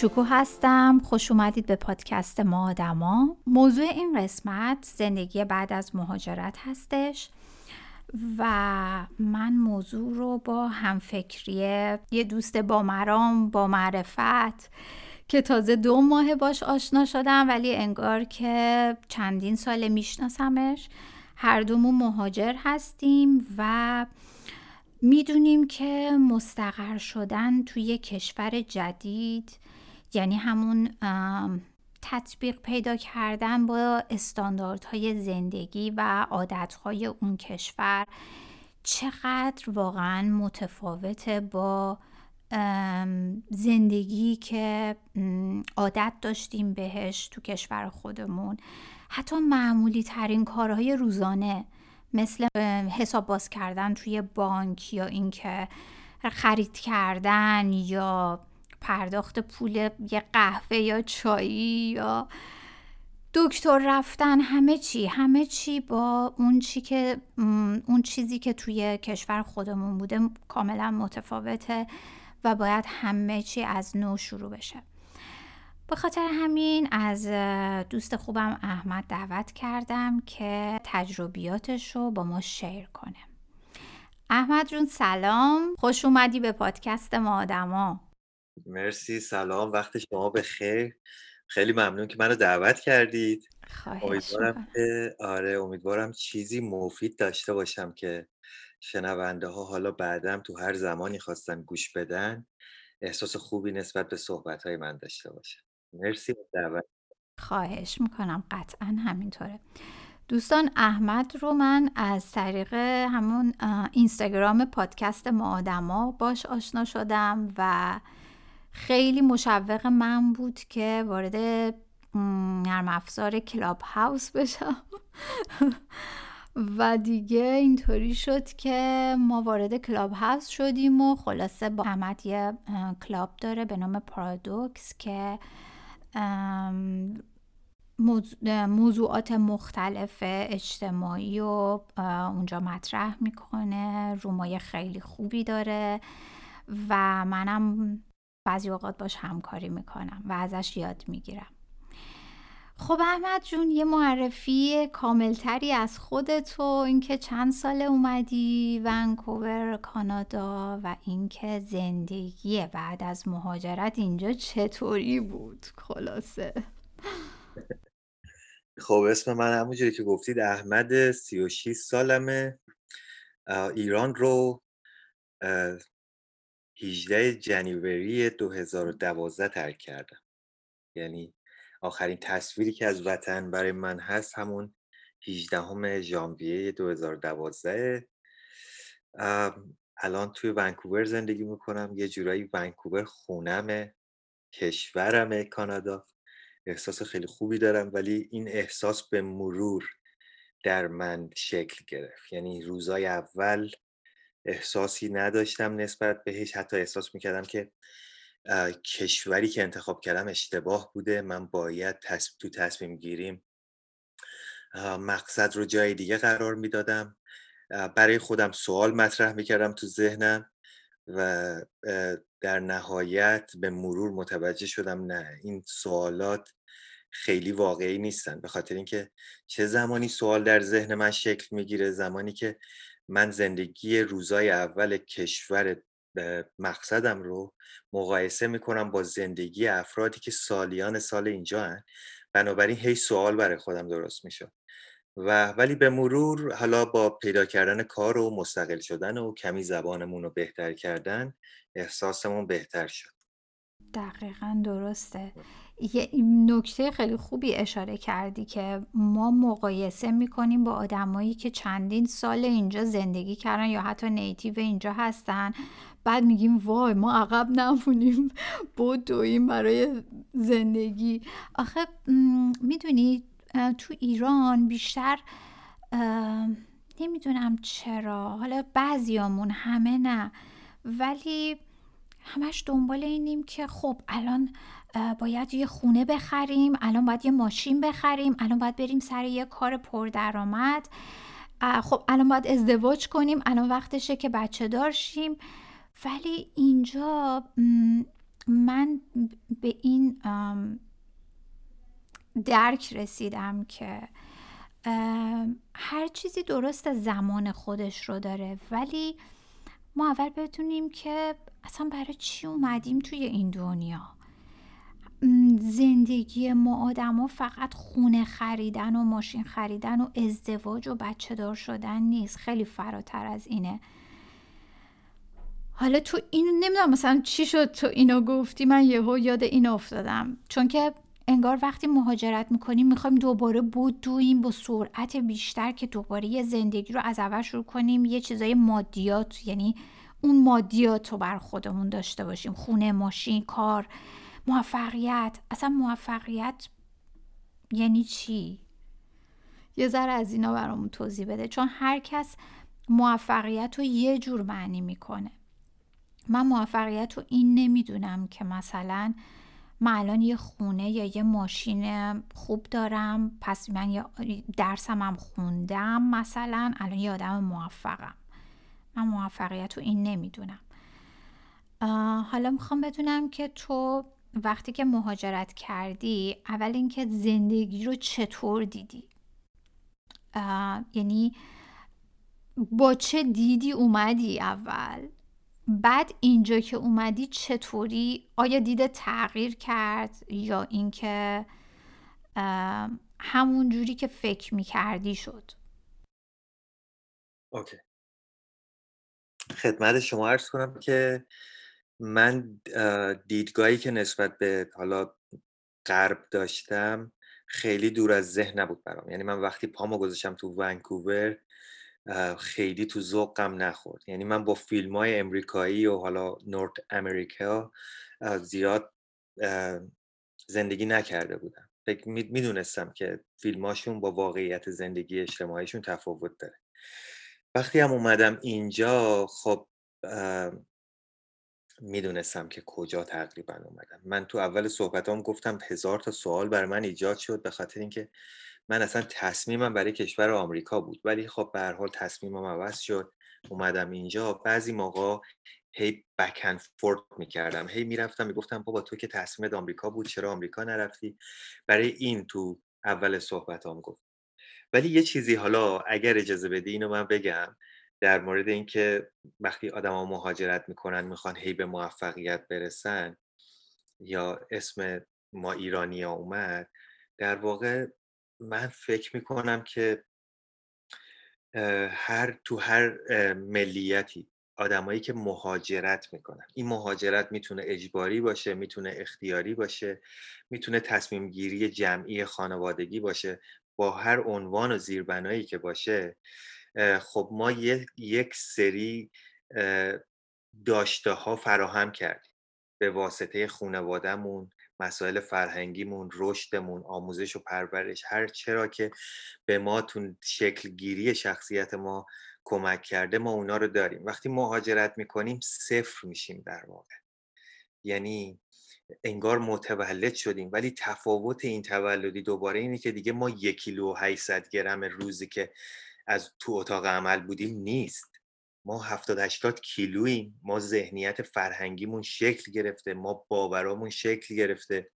شکو هستم. خوش اومدید به پادکست ما آدما. موضوع این قسمت زندگی بعد از مهاجرت هستش. و من موضوع رو با همفکری یه دوست با مرام با معرفت که تازه دو ماه باش آشنا شدم ولی انگار که چندین سال میشناسمش. هر دومون مهاجر هستیم و می‌دونیم که مستقر شدن توی کشور جدید یعنی همون تطبیق پیدا کردن با استانداردهای زندگی و عادتهای اون کشور چقدر واقعا متفاوته با زندگی که عادت داشتیم بهش تو کشور خودمون. حتی معمولی ترین کارهای روزانه مثل حساب باز کردن توی بانک یا اینکه خرید کردن یا پرداخت پول یه قهوه یا چایی یا دکتر رفتن همه چی همه چی با اون چی که اون چیزی که توی کشور خودمون بوده کاملا متفاوته و باید همه چی از نو شروع بشه. به خاطر همین از دوست خوبم احمد دعوت کردم که تجربیاتش رو با ما شیر کنه. احمد جون سلام. خوش اومدی به پادکست ما آدما. مرسی سلام وقت شما بخیر خیلی ممنون که منو دعوت کردید. امیدوارم که آره امیدوارم چیزی مفید داشته باشم که شنونده ها حالا بعدم تو هر زمانی خواستن گوش بدن احساس خوبی نسبت به صحبت های من داشته باشن. مرسی دعوت. خواهش می‌کنم قطعا همینطوره. دوستان احمد رو من از طریق همون اینستاگرام پادکست ما آدما باش آشنا شدم و خیلی مشوق من بود که وارد نرم افزار کلاب هاوس بشم. و دیگه اینطوری شد که ما وارد کلاب هاوس شدیم و خلاصه با احمد یه کلاب داره به نام پارادوکس که موضوعات مختلف اجتماعی و اونجا مطرح می‌کنه رومای خیلی خوبی داره و منم بعضی اوقات باش همکاری می‌کنم و ازش یاد می‌گیرم. خب احمد جون یه معرفی کاملتری از خودت و اینکه چند سال اومدی ونکوور کانادا و اینکه زندگی بعد از مهاجرت اینجا چطوری بود؟ خلاصه. خب اسم من همونجوری که گفتید احمد 36 سالمه. ایران رو 18 جنوری 2012 ترک کردم. یعنی آخرین تصویری که از وطن برای من هست همون 18 ژانویه 2012 الان توی ونکوور زندگی می‌کنم. یه جورایی ونکوور خونمه کشورمه کانادا. احساس خیلی خوبی دارم ولی این احساس به مرور در من شکل گرفت. یعنی روزای اول احساسی نداشتم نسبت بهش. حتی احساس می‌کردم که کشوری که انتخاب کردم اشتباه بوده. من باید تو تصمیم گیریم مقصد رو جای دیگه قرار می‌دادم. برای خودم سوال مطرح می‌کردم تو ذهنم و در نهایت به مرور متوجه شدم نه این سوالات خیلی واقعی نیستن. به خاطر اینکه چه زمانی سوال در ذهن من شکل می‌گیره زمانی که من زندگی روزای اول کشور مقصدم رو مقایسه می‌کنم با زندگی افرادی که سالیان سال اینجا هن. بنابراین هی سوال برای خودم درست میشه. و ولی به مرور حالا با پیدا کردن کار و مستقل شدن و کمی زبانمون رو بهتر کردن احساسمون بهتر شد. دقیقا درسته. یه نکته خیلی خوبی اشاره کردی که ما مقایسه می‌کنیم با آدمایی که چندین سال اینجا زندگی کردن یا حتی نیتیو اینجا هستن. بعد میگیم وای ما عقب نمونیم دویم برای زندگی. آخه می‌دونی تو ایران بیشتر نمی‌دونم چرا. حالا بعضیامون همه نه. ولی همش دنبال اینیم که خب الان باید یه خونه بخریم الان باید یه ماشین بخریم الان باید بریم سر یه کار پردرآمد. خب الان باید ازدواج کنیم الان وقتشه که بچه دارشیم. ولی اینجا من به این درک رسیدم که هر چیزی درست زمان خودش رو داره. ولی ما اول بدونیم که اصلا برای چی اومدیم توی این دنیا؟ زندگی ما آدما فقط خونه خریدن و ماشین خریدن و ازدواج و بچه دار شدن نیست. خیلی فراتر از اینه. حالا تو این نمی‌دونم مثلا چی شد تو اینو گفتی. من یهو یاد این افتادم. چون که انگار وقتی مهاجرت می‌کنیم می‌خوایم دوباره بدویم با سرعت بیشتر که دوباره یه زندگی رو از اول شروع کنیم یه چیزای مادیات یعنی اون مادیات رو بر خودمون داشته باشیم. خونه ماشین کار. موفقیت. اصلا موفقیت یعنی چی؟ یه ذره از اینا برامون توضیح بده چون هر کس موفقیت رو یه جور معنی می‌کنه. من موفقیت رو این نمی‌دونم که مثلا من الان یه خونه یا یه ماشین خوب دارم پس من یه درسم هم خوندم مثلا الان یه آدم موفقم. من موفقیت رو این نمی‌دونم. حالا می‌خوام بدونم که تو وقتی که مهاجرت کردی اول اینکه زندگی رو چطور دیدی؟ یعنی با چه دیدی اومدی اول؟ بعد اینجا که اومدی چطوری؟ آیا دیده تغییر کرد؟ یا اینکه همون جوری که فکر می‌کردی شد؟ اوکی. خدمت شما عرض کنم که من دیدگاهی که نسبت به حالا غرب داشتم خیلی دور از ذهن نبود برام. یعنی من وقتی پامو گذاشتم تو ونکوور خیلی تو ذوقم نخورد. یعنی من با فیلم های امریکایی و حالا نورت امریکا زیاد زندگی نکرده بودم. فکر می‌دونستم که فیلماشون با واقعیت زندگی اجتماعیشون تفاوت داره. وقتی هم اومدم اینجا خب می‌دونستم که کجا تقریبا اومدم. من تو اول صحبتام گفتم هزار تا سوال برای من ایجاد شد به خاطر اینکه من اصلا تصمیمم برای کشور آمریکا بود. ولی خب به هر حال تصمیمم عوض شد. اومدم اینجا. بعضی موقع هی بک اند فورت می‌کردم. هی می‌رفتم می‌گفتم بابا تو که تصمیمت آمریکا بود چرا آمریکا نرفتی؟ برای این تو اول صحبتام گفت. ولی یه چیزی حالا اگر اجازه بدی اینو من بگم. در مورد اینکه وقتی آدما مهاجرت می‌کنن می‌خوان هی به موفقیت برسن یا اسم ما ایرانی ها اومد در واقع من فکر می‌کنم که هر تو هر ملیتی آدمایی که مهاجرت می‌کنن این مهاجرت می‌تونه اجباری باشه می‌تونه اختیاری باشه می‌تونه تصمیم گیری جمعی خانوادگی باشه با هر عنوان و زیربنایی که باشه خب ما یک سری داشته ها فراهم کردیم. به واسطه خانوادهمون مسائل فرهنگیمون رشدمون آموزش و پرورش هر چرا که به ما تو شکل گیری شخصیت ما کمک کرده ما اونا رو داریم. وقتی مهاجرت می‌کنیم صفر میشیم در واقع. یعنی انگار متولد شدیم. ولی تفاوت این تولدی دوباره اینه که دیگه ما یک کیلو و 800 گرم روزی که از تو اتاق عمل بودیم نیست. ما 70 80 کیلوییم ما ذهنیت فرهنگیمون شکل گرفته ما باورامون شکل گرفته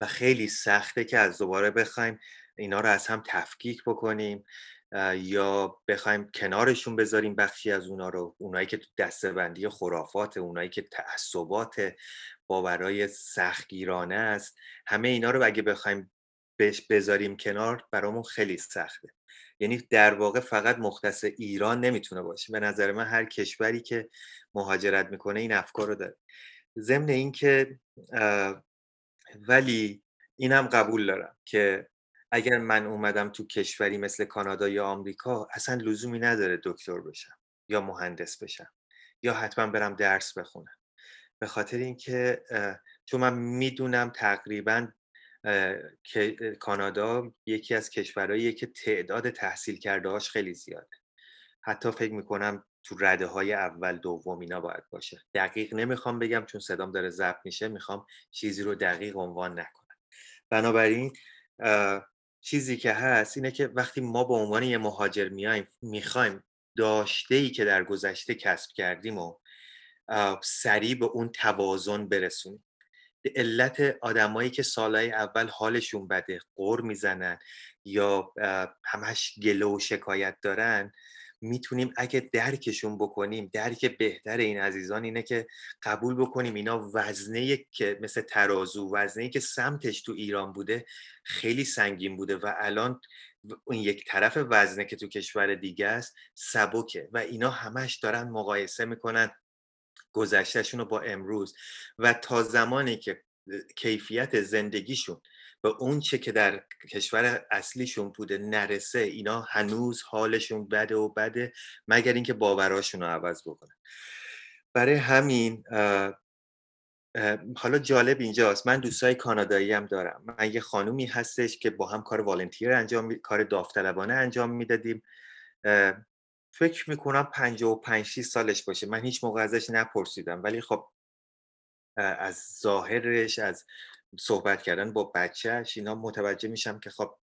و خیلی سخته که از دوباره بخوایم اینا رو از هم تفکیک بکنیم یا بخوایم کنارشون بذاریم بخشی از اونا رو اونایی که تو دستبندی خرافات اونایی که تعصبات باورای سختگیرانه است. همه اینا رو اگه بخوایم بذاریم کنار برامون خیلی سخته. یعنی در واقع فقط مختص ایران نمی‌تونه باشه. به نظر من هر کشوری که مهاجرت می‌کنه این افکار رو داره. ضمن اینکه ولی اینم قبول دارم که اگر من اومدم تو کشوری مثل کانادا یا آمریکا اصلا لزومی نداره دکتر بشم یا مهندس بشم یا حتما برم درس بخونم. به خاطر اینکه چون من می‌دونم تقریبا کانادا یکی از کشورهایی که تعداد تحصیل کرده هاش خیلی زیاده. حتی فکر می‌کنم تو رده های اول دوم اینا باید باشه. دقیق نمی‌خوام بگم چون صدام داره ضبط میشه می‌خوام چیزی رو دقیق عنوان نکنم. بنابراین چیزی که هست اینه که وقتی ما به عنوان یه مهاجر میایم می‌خوایم داشته ای که در گذشته کسب کردیم و سریع به اون توازن برسونیم. به علت آدمایی که سالهای اول حالشون بده قر می‌زنن یا همش گله و شکایت دارن می‌تونیم اگه درکشون بکنیم درک بهتر این عزیزان اینه که قبول بکنیم اینا وزنه که مثل ترازو وزنه که سمتش تو ایران بوده خیلی سنگین بوده و الان اون یک طرف وزنه که تو کشور دیگه است سبکه و اینا همش دارن مقایسه می‌کنن گذشتهشون رو با امروز و تا زمانی که کیفیت زندگیشون به اون چه که در کشور اصلیشون بوده نرسه اینا هنوز حالشون بده و بده مگر اینکه باوراشون رو عوض بکنن. برای همین حالا جالب اینجاست. من دوستای کانادایی هم دارم. من یه خانومی هستش که با هم کار والنتیر انجام. کار داوطلبانه انجام می‌دادیم. فکر می‌کنم 55 سالش باشه. من هیچ موقع ازش نپرسیدم. ولی خب از ظاهرش از صحبت کردن با بچهش اینا متوجه میشم که خب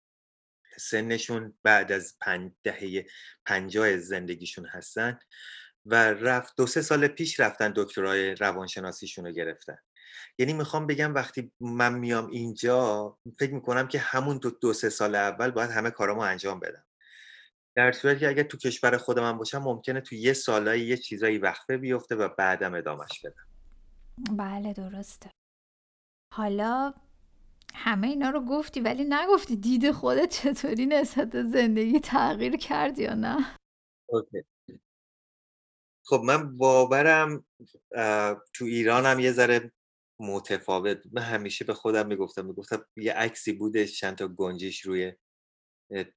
سنشون بعد از پنج دهه پنجاه زندگیشون هستن و رفت دو سه سال پیش رفتن دکترای روانشناسیشون رو گرفتن. یعنی می‌خوام بگم وقتی من میام اینجا فکر می‌کنم که همون دو, دو سه سال اول باید همه کارامو انجام بدم. در صورتی که اگر تو کشور خودم باشم ممکنه تو یه سالایی یه چیزایی وقفه بیفته و بعدم ادامش بدم. بله درسته. حالا همه اینا رو گفتی ولی نگفتی دید خودت چطوری نسبت زندگی تغییر کرد یا نه؟ اوکی. خب من باورم تو ایرانم یه ذره متفاوت. من همیشه به خودم می‌گفتم می‌گفتم یه عکسی بوده چند تا گنجش روی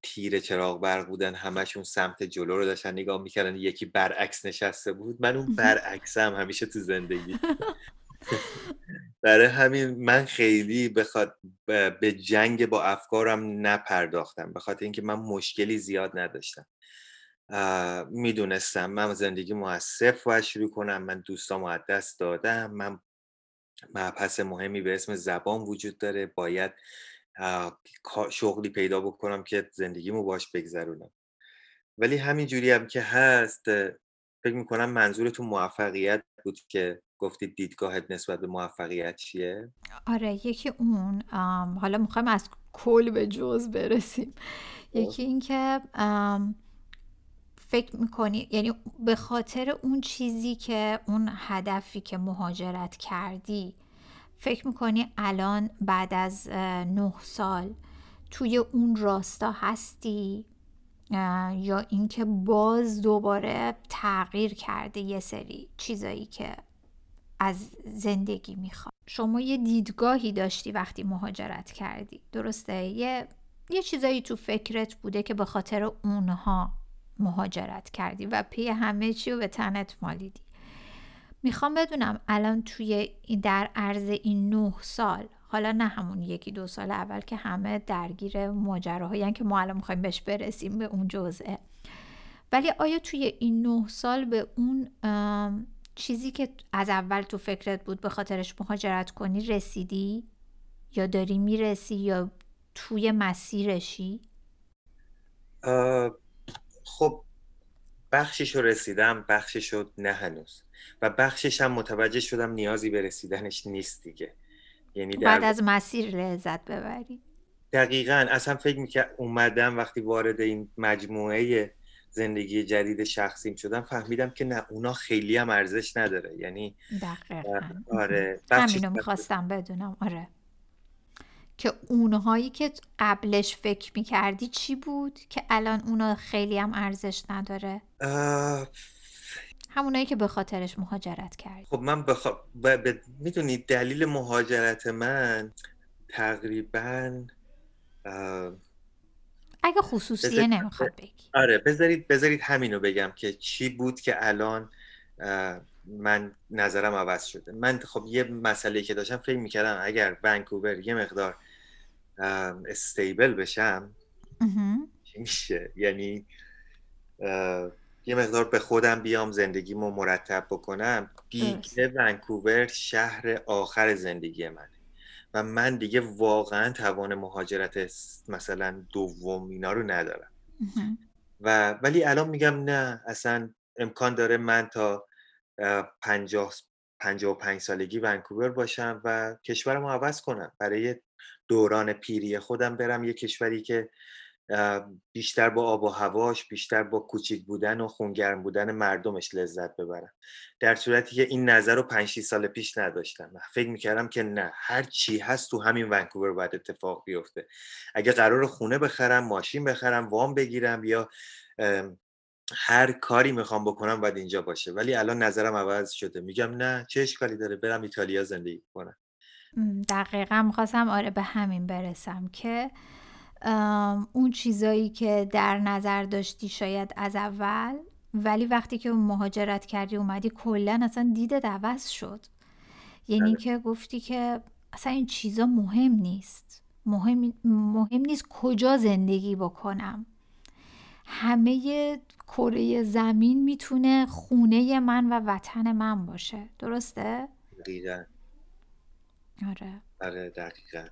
تیر چراغ برق بودن همشون سمت جلو رو داشتن نگاه می‌کردن یکی برعکس نشسته بود. من اون برعکسم همیشه تو زندگی. برای همین من خیلی بخواد به جنگ با افکارم نپرداختم به خاطر اینکه من مشکلی زیاد نداشتم. می‌دونستم من زندگی صفر باید شروع کنم من دوستام از دست دادم من مبحث مهمی به اسم زبان وجود داره باید شغلی پیدا بکنم که زندگیمو باش بگذرونم ولی همین جوری هم که هست فکر می‌کنم منظورتون موفقیت بود که گفتید دیدگاهت نسبت به موفقیت چیه؟ آره یکی اون حالا می‌خوایم از کل به جز برسیم خب. یکی اینکه فکر می‌کنی یعنی به خاطر اون چیزی که اون هدفی که مهاجرت کردی فکر می‌کنی الان بعد از نه سال توی اون راستا هستی؟ یا اینکه باز دوباره تغییر کرده یه سری چیزایی که از زندگی می‌خواد شما یه دیدگاهی داشتی وقتی مهاجرت کردی درسته؟ یه یه چیزایی تو فکرت بوده که به خاطر اونها مهاجرت کردی و پی همه چی رو به تنت مالیدی. می‌خوام بدونم الان توی در عرض این نه سال حالا نه همون یکی دو سال اول که همه درگیر ماجراهایی که ما الان می‌خوایم بهش برسیم به اون جزئه. ولی آیا توی این نه سال به اون چیزی که از اول تو فکرت بود به خاطرش مهاجرت کنی رسیدی؟ یا داری می‌رسی یا توی مسیرشی؟ خب بخشش رو رسیدم بخشش رو نه هنوز. و بخشش هم متوجه شدم نیازی به رسیدنش نیست دیگه. یعنی بعد از مسیر لذت ببری. دقیقا. اصلا فکر می‌کرد اومدم وقتی وارد این مجموعه زندگی جدید شخصیم شدم فهمیدم که نه اونا خیلی هم ارزش نداره. یعنی دقیقا. آره همینو می‌خواستم بدونم. آره. که اونهایی که قبلش فکر می‌کردی چی بود؟ که الان اونا خیلی هم ارزش نداره. همونایی که به خاطرش مهاجرت کردی خب من بخ... ب... می‌دونی دلیل مهاجرت من تقریبا اگه خصوصیه نمی‌خواد بگی. آره بذارید بذارید همینو بگم که چی بود که الان من نظرم عوض شده. من خب یه مسئله که داشتم فکر می‌کردم اگر ونکوور یه مقدار استیبل بشم چی میشه؟ یعنی یه مقدار به خودم بیام زندگیمو مرتب بکنم. دیگه ونکوور شهر آخر زندگی منه. و من دیگه واقعا توان مهاجرت مثلا دوم اینا رو ندارم. و ولی الان میگم نه اصلا امکان داره من تا پنجاه پنجاه و پنج سالگی ونکوور باشم و کشورم رو عوض کنم. برای دوران پیری خودم برم یه کشوری که بیشتر با آب و هواش بیشتر با کوچیک بودن و خونگرم بودن مردمش لذت ببرم. در صورتی که این نظر رو 5 سال پیش نداشتم. فکر می‌کردم که نه هر چی هست تو همین ونکوور باید اتفاق بیفته. اگه قرار خونه بخرم ماشین بخرم وام بگیرم یا هر کاری می‌خوام بکنم باید اینجا باشه. ولی الان نظرم عوض شده. میگم نه چه اشکالی داره؟ برم ایتالیا زندگی کنم. دقیقا می‌خواستم آره به همین برسم که اون چیزایی که در نظر داشتی شاید از اول ولی وقتی که مهاجرت کردی اومدی کلا اصلا دیدت عوض شد. یعنی بله. که گفتی که اصلا این چیزا مهم نیست. مهم, مهم نیست کجا زندگی بکنم. همه کره زمین می‌تونه خونه من و وطن من باشه. درسته؟ دقیقا. آره. آره دقیقا.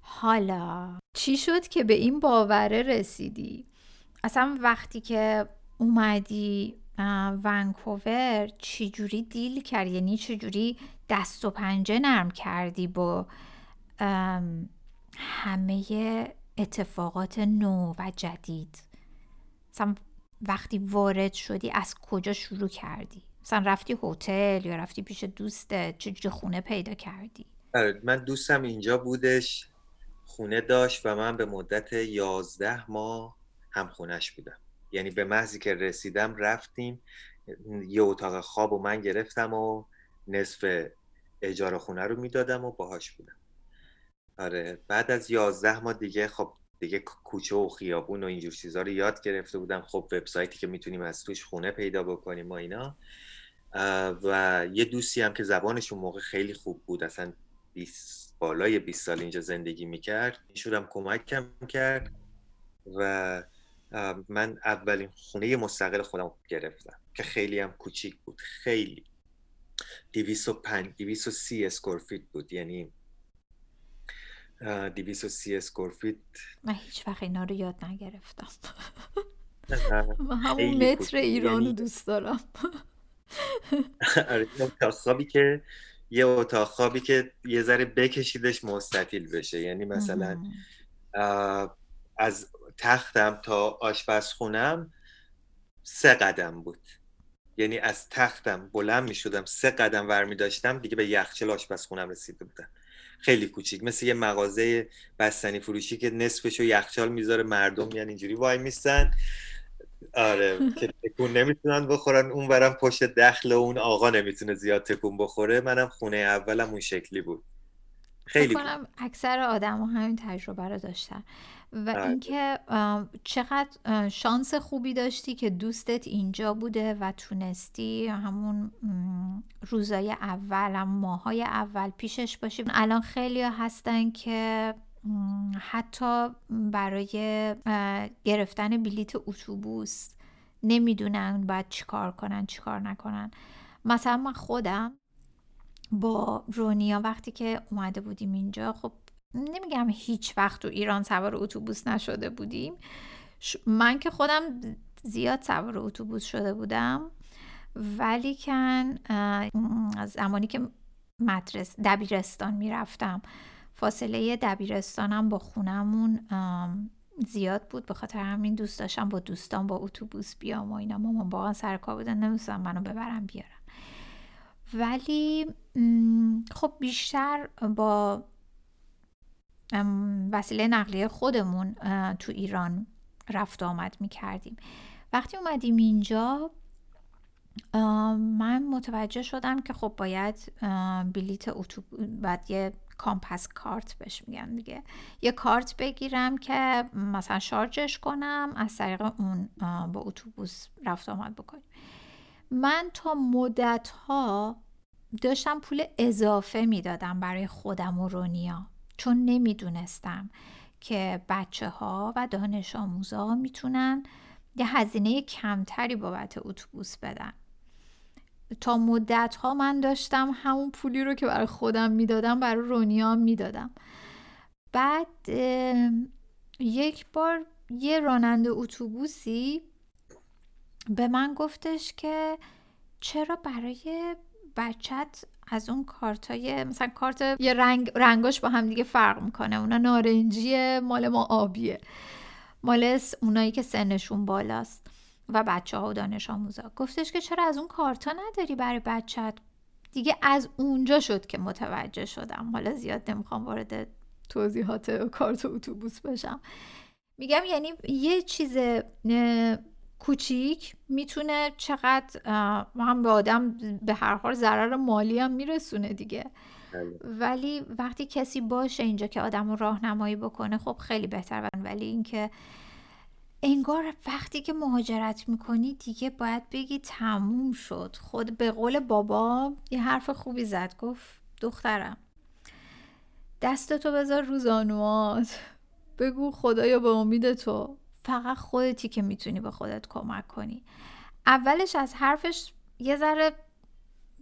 حالا چی شد که به این باوره رسیدی؟ اصلا وقتی که اومدی ونکوور چجوری دیل کردی؟ یعنی چجوری دست و پنجه نرم کردی با همه اتفاقات نو و جدید؟ مثلا وقتی وارد شدی از کجا شروع کردی؟ مثلا رفتی هتل یا رفتی پیش دوستت؟ چجوری خونه پیدا کردی؟ آره، من دوستم اینجا بودش. خونه داشت و من به مدت یازده ماه هم خونش بودم. یعنی به محضی که رسیدم رفتیم یه اتاق خواب و من گرفتم و نصف اجاره خونه رو می‌دادم و باهاش بودم. آره بعد از یازده ماه دیگه خب دیگه کوچه و خیابون و اینجور چیزا رو یاد گرفته بودم. خب وبسایتی که می‌تونیم از توش خونه پیدا بکنیم و اینا. و یه دوستی هم که زبانش اون موقع خیلی خوب بود اصلا 20 بالای 20 سال اینجا زندگی می‌کرد. شدم کمکم کرد و من اولین خونه مستقل خودم گرفتم که خیلی هم کوچیک بود. خیلی. 205 230 square feet بود. یعنی 230 square feet من هیچ وقت اینا رو یاد نگرفتم. من همون متر ایران رو یعنی دوست دارم. آره خوابی که یه اتاق خوابی که یه ذره بکشیدش مستطیل بشه. یعنی مثلا از تختم تا آشپزخونم سه قدم بود. یعنی از تختم بلند می شدم سه قدم ور می داشتم دیگه به یخچال آشپزخونم رسیده بودم. خیلی کوچیک مثل یه مغازه بستنی فروشی که نصفشو یخچال می‌ذاره مردم یعنی اینجوری وای میستن آره که تکون نمی‌تونن بخورن اون برم پشت دخل اون آقا نمی‌تونه زیاد تکون بخوره. منم خونه اولم اون شکلی بود. خیلی کنم اکثر آدم همین تجربه رو داشتن. و آره. اینکه چقدر شانس خوبی داشتی که دوستت اینجا بوده و تونستی همون روزای اول هم ماهای اول پیشش باشی. الان خیلی هستن که حتی برای گرفتن بلیت اتوبوس نمی‌دونن باید چیکار کنن چیکار نکنن. مثلا من خودم با رونیا وقتی که اومده بودیم اینجا خب نمیگم هیچ وقت تو ایران سوار اتوبوس نشده بودیم. من که خودم زیاد سوار اتوبوس شده بودم. ولی کن از زمانی که مدرس دبیرستان می‌رفتم. فاصله دبیرستانم با خونمون زیاد بود. به خاطر همین دوست داشتم با دوستان با اتوبوس بیام و اینا. مامان با سرکار بودن نمیستم منو ببرم بیارم. ولی خب بیشتر با وسیله نقلیه خودمون تو ایران رفت آمد می کردیم وقتی اومدیم اینجا من متوجه شدم که خب باید بلیت اتوبوس بعد یه کامپس کارت بهش میگن دیگه. یه کارت بگیرم که مثلا شارجش کنم از طریق اون با اتوبوس رفت آمد بکنیم. من تا مدت ها داشتم پول اضافه می‌دادم برای خودم و رونیا. چون نمی‌دونستم که بچه ها و دانش آموزا می‌تونن یه هزینه کمتری بابت اتوبوس بدن. تا مدت ها من داشتم همون پولی رو که برای خودم می‌دادم برای رونیا می‌دادم. بعد یک بار یه راننده اتوبوسی به من گفتش که چرا برای بچت از اون کارت های مثلا کارت یه رنگ رنگاش با هم دیگه فرق می‌کنه. اونا نارنجیه مال ما آبیه. مال اونایی که سنشون بالاست. و بچه ها و دانش آموزا. گفتش که چرا از اون کارتا نداری برای بچت دیگه از اونجا شد که متوجه شدم. حالا زیاد نمی‌خوام وارد توضیحات کارت اتوبوس بشم. میگم یعنی یه چیز کوچیک می‌تونه چقدر هم به آدم به هر حال ضرر مالی هم میرسونه دیگه. بله. ولی وقتی کسی باشه اینجا که آدم رو راهنمایی بکنه خب خیلی بهتر. ولی اینکه انگار وقتی که مهاجرت می‌کنی دیگه باید بگی تموم شد. خود به قول بابا یه حرف خوبی زد گفت دخترم دستتو بذار رو زانوات بگو خدایا به امید تو. فقط خودتی که می‌تونی به خودت کمک کنی. اولش از حرفش یه ذره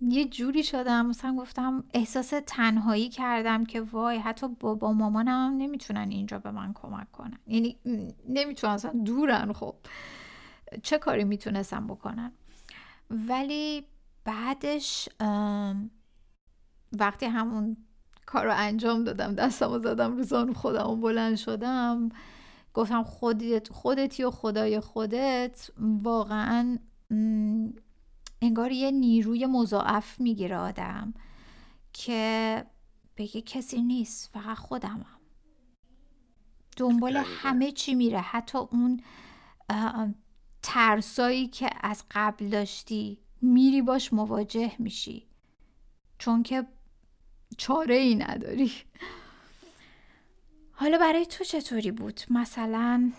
یه جوری شدم مثلا گفتم احساس تنهایی کردم که وای حتی بابا مامانم هم نمی‌تونن اینجا به من کمک کنن. یعنی نمی‌تونن اصلا دورن. خب چه کاری می‌تونستم بکنن؟ ولی بعدش وقتی همون کار رو انجام دادم دستم رو زدم رو زانو خودم بلند شدم گفتم خودت خودتی و خدای خودت واقعا انگار یه نیروی مضاعف می‌گیره آدم که بگه کسی نیست فقط خودمم. دنبال همه چی میره. حتی اون ترسایی که از قبل داشتی میری باش مواجه میشی. چون که چاره ای نداری. حالا برای تو چطوری بود؟ مثلا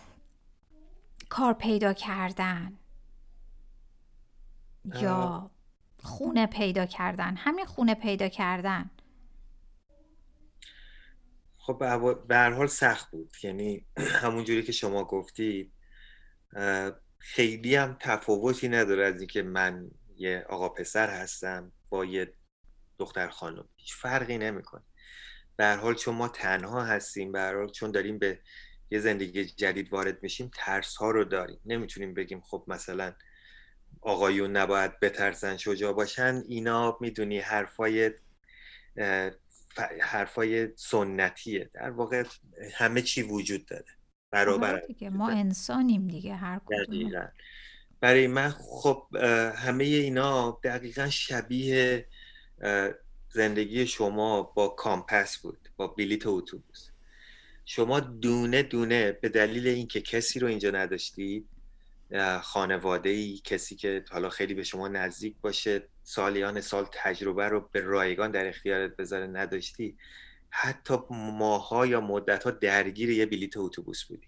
کار پیدا کردن. یا خونه پیدا کردن همین خونه پیدا کردن. خب به هر حال سخت بود. یعنی همون جوری که شما گفتید خیلی هم تفاوتی نداره از اینکه من یه آقا پسر هستم با یه دختر خانم. هیچ فرقی نمی‌کنه. به هر حال چون ما تنها هستیم به هر حال چون داریم به یه زندگی جدید وارد میشیم ترس ها رو داریم. نمی‌تونیم بگیم خب مثلا آقایون نباید بترسن شجاع باشن اینا می‌دونی حرفای حرفای سنتیه. در واقع همه چی وجود داره. برابر دیگه ما انسانیم دیگه هر کدوم. برای من خب همه اینا دقیقا شبیه زندگی شما با کامپس بود با بلیت اتوبوس. شما دونه دونه به دلیل اینکه کسی رو اینجا نداشتید خانواده ای کسی که حالا خیلی به شما نزدیک باشه سالیان سال تجربه رو به رایگان در اختیارت بذاره نداشتی حتی ماها یا مدت ها درگیر یه بلیت اتوبوس بودی.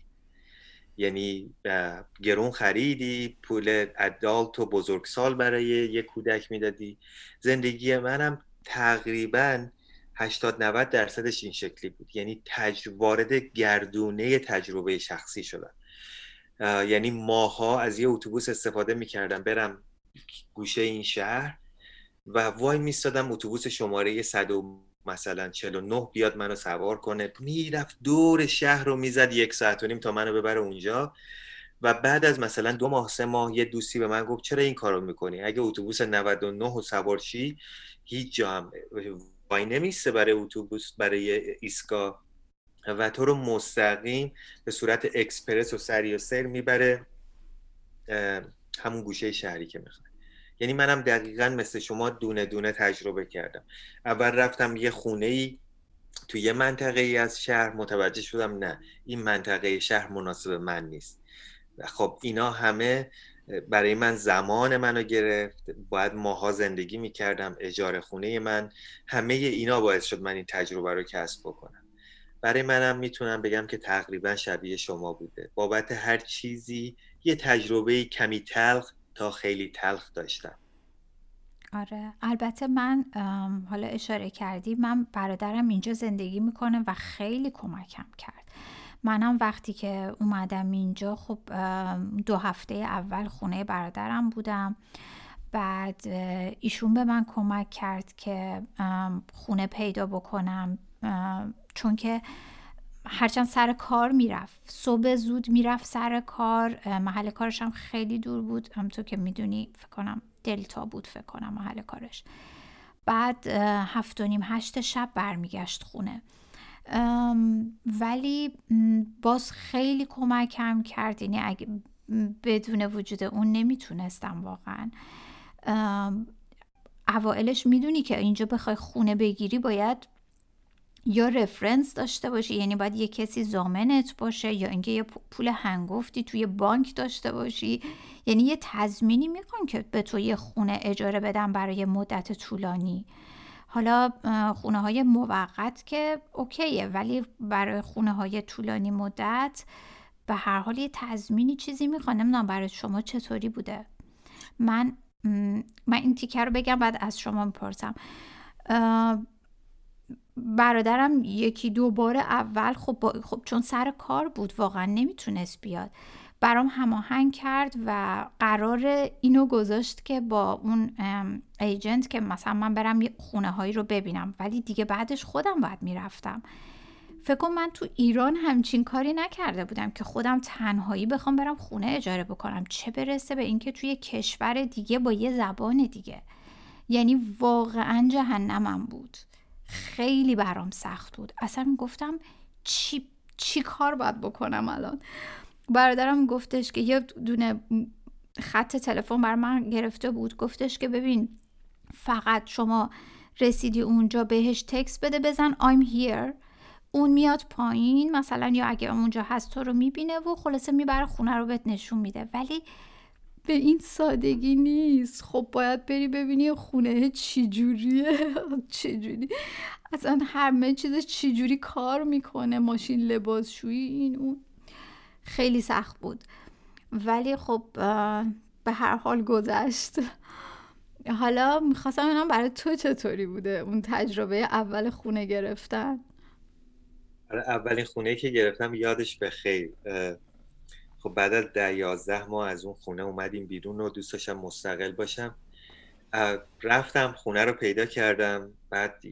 یعنی گرون خریدی پول ادالت و بزرگسال برای یه کودک می‌دادی. زندگی منم تقریبا 80 90 درصدش این شکلی بود. یعنی تجربه وارد گردونه تجربه شخصی شدن یعنی ماها از یه اتوبوس استفاده می‌کردم برم گوشه این شهر و وای میستادم اتوبوس شماره 100 مثلا 49 بیاد منو سوار کنه. می‌رفت دور شهر رو می‌زد یک ساعت و نیم تا منو ببره اونجا و بعد از مثلا دو ماه سه ماه یه دوستی به من گفت چرا این کارو می‌کنی؟ اگه اتوبوس 99 و سوار شی هیچ جا هم وای نمیسته برای اتوبوس برای ایستگاه. و تو رو مستقیم به صورت اکسپرس و سری و سر می‌بره همون گوشه شهری که می‌خواد یعنی منم دقیقا مثل شما دونه دونه تجربه کردم. اول رفتم یه خونه ای تو یه منطقه ای از شهر متوجه شدم نه این منطقه شهر مناسب من نیست. خب اینا همه برای من زمان منو گرفت. باید ماها زندگی می‌کردم اجاره خونه من. همه اینا باعث شد من این تجربه رو کسب بکنم. برای منم می‌تونم بگم که تقریبا شبیه شما بوده. بابت هر چیزی یه تجربه کمی تلخ تا خیلی تلخ داشتم. آره. البته من حالا اشاره کردی من برادرم اینجا زندگی می‌کنه و خیلی کمکم کرد. منم وقتی که اومدم اینجا خب دو هفته اول خونه برادرم بودم. بعد ایشون به من کمک کرد که خونه پیدا بکنم. چون که هرچند سر کار می‌رفت. صبح زود می‌رفت سر کار. محل کارش هم خیلی دور بود. همونطور که می‌دونی فکر کنم دلتا بود فکر کنم محل کارش. بعد هفت و نیم هشت شب برمیگشت خونه. ولی باز خیلی کمکم کرد. یعنی اگه بدون وجود اون نمی‌تونستم واقعا. اوائلش می‌دونی که اینجا بخوای خونه بگیری باید یا رفرنس داشته باشی یعنی باید یه کسی زامنت باشه یا اینکه یه پول هنگفتی توی بانک داشته باشی. یعنی یه تضمینی میکن که به تو یه خونه اجاره بدن برای مدت طولانی. حالا خونه های موقت که اوکیه ولی برای خونه های طولانی مدت به هر حال یه تضمینی چیزی می‌خوان. نمی‌دونم برای شما چطوری بوده. من من این تیکه رو بگم بعد از شما می‌پرسم برادرم یکی دو بار اول خب, خب چون سر کار بود واقعا نمی‌تونست بیاد. برام هماهنگ کرد و قرار اینو گذاشت که با اون ایجنت که مثلا من برم خونه هایی رو ببینم. ولی دیگه بعدش خودم باید می‌رفتم. فکر کنم من تو ایران همچین کاری نکرده بودم که خودم تنهایی بخوام برم خونه اجاره بکنم. چه برسه به اینکه توی کشور دیگه با یه زبان دیگه. یعنی واقعا جهنمم بود. خیلی برام سخت بود. اصلا گفتم چی, چی کار باید بکنم الان؟ برادرم گفتش که یه دونه خط تلفن بر من گرفته بود. گفتش که ببین فقط شما رسیدی اونجا بهش تکس بده بزن I'm here. اون میاد پایین مثلا یا اگه اونجا هست تو رو می‌بینه و خلاصه می‌بره خونه رو بهت نشون میده. ولی به این سادگی نیست. خب باید بری ببینی خونه چی جوریه چجوری؟ اصلا همه چیز چجوری کار می‌کنه؟ ماشین لباسشویی این اون. خیلی سخت بود. ولی خب به هر حال گذشت. حالا می‌خواستم ببینم برای تو چطوری بوده اون تجربه اول خونه گرفتن؟ آره، اولین خونه که گرفتم یادش به خیر. خب بعد از ده یازده ماه از اون خونه اومدیم بیرون و دوست داشتم مستقل باشم. رفتم خونه رو پیدا کردم. بعد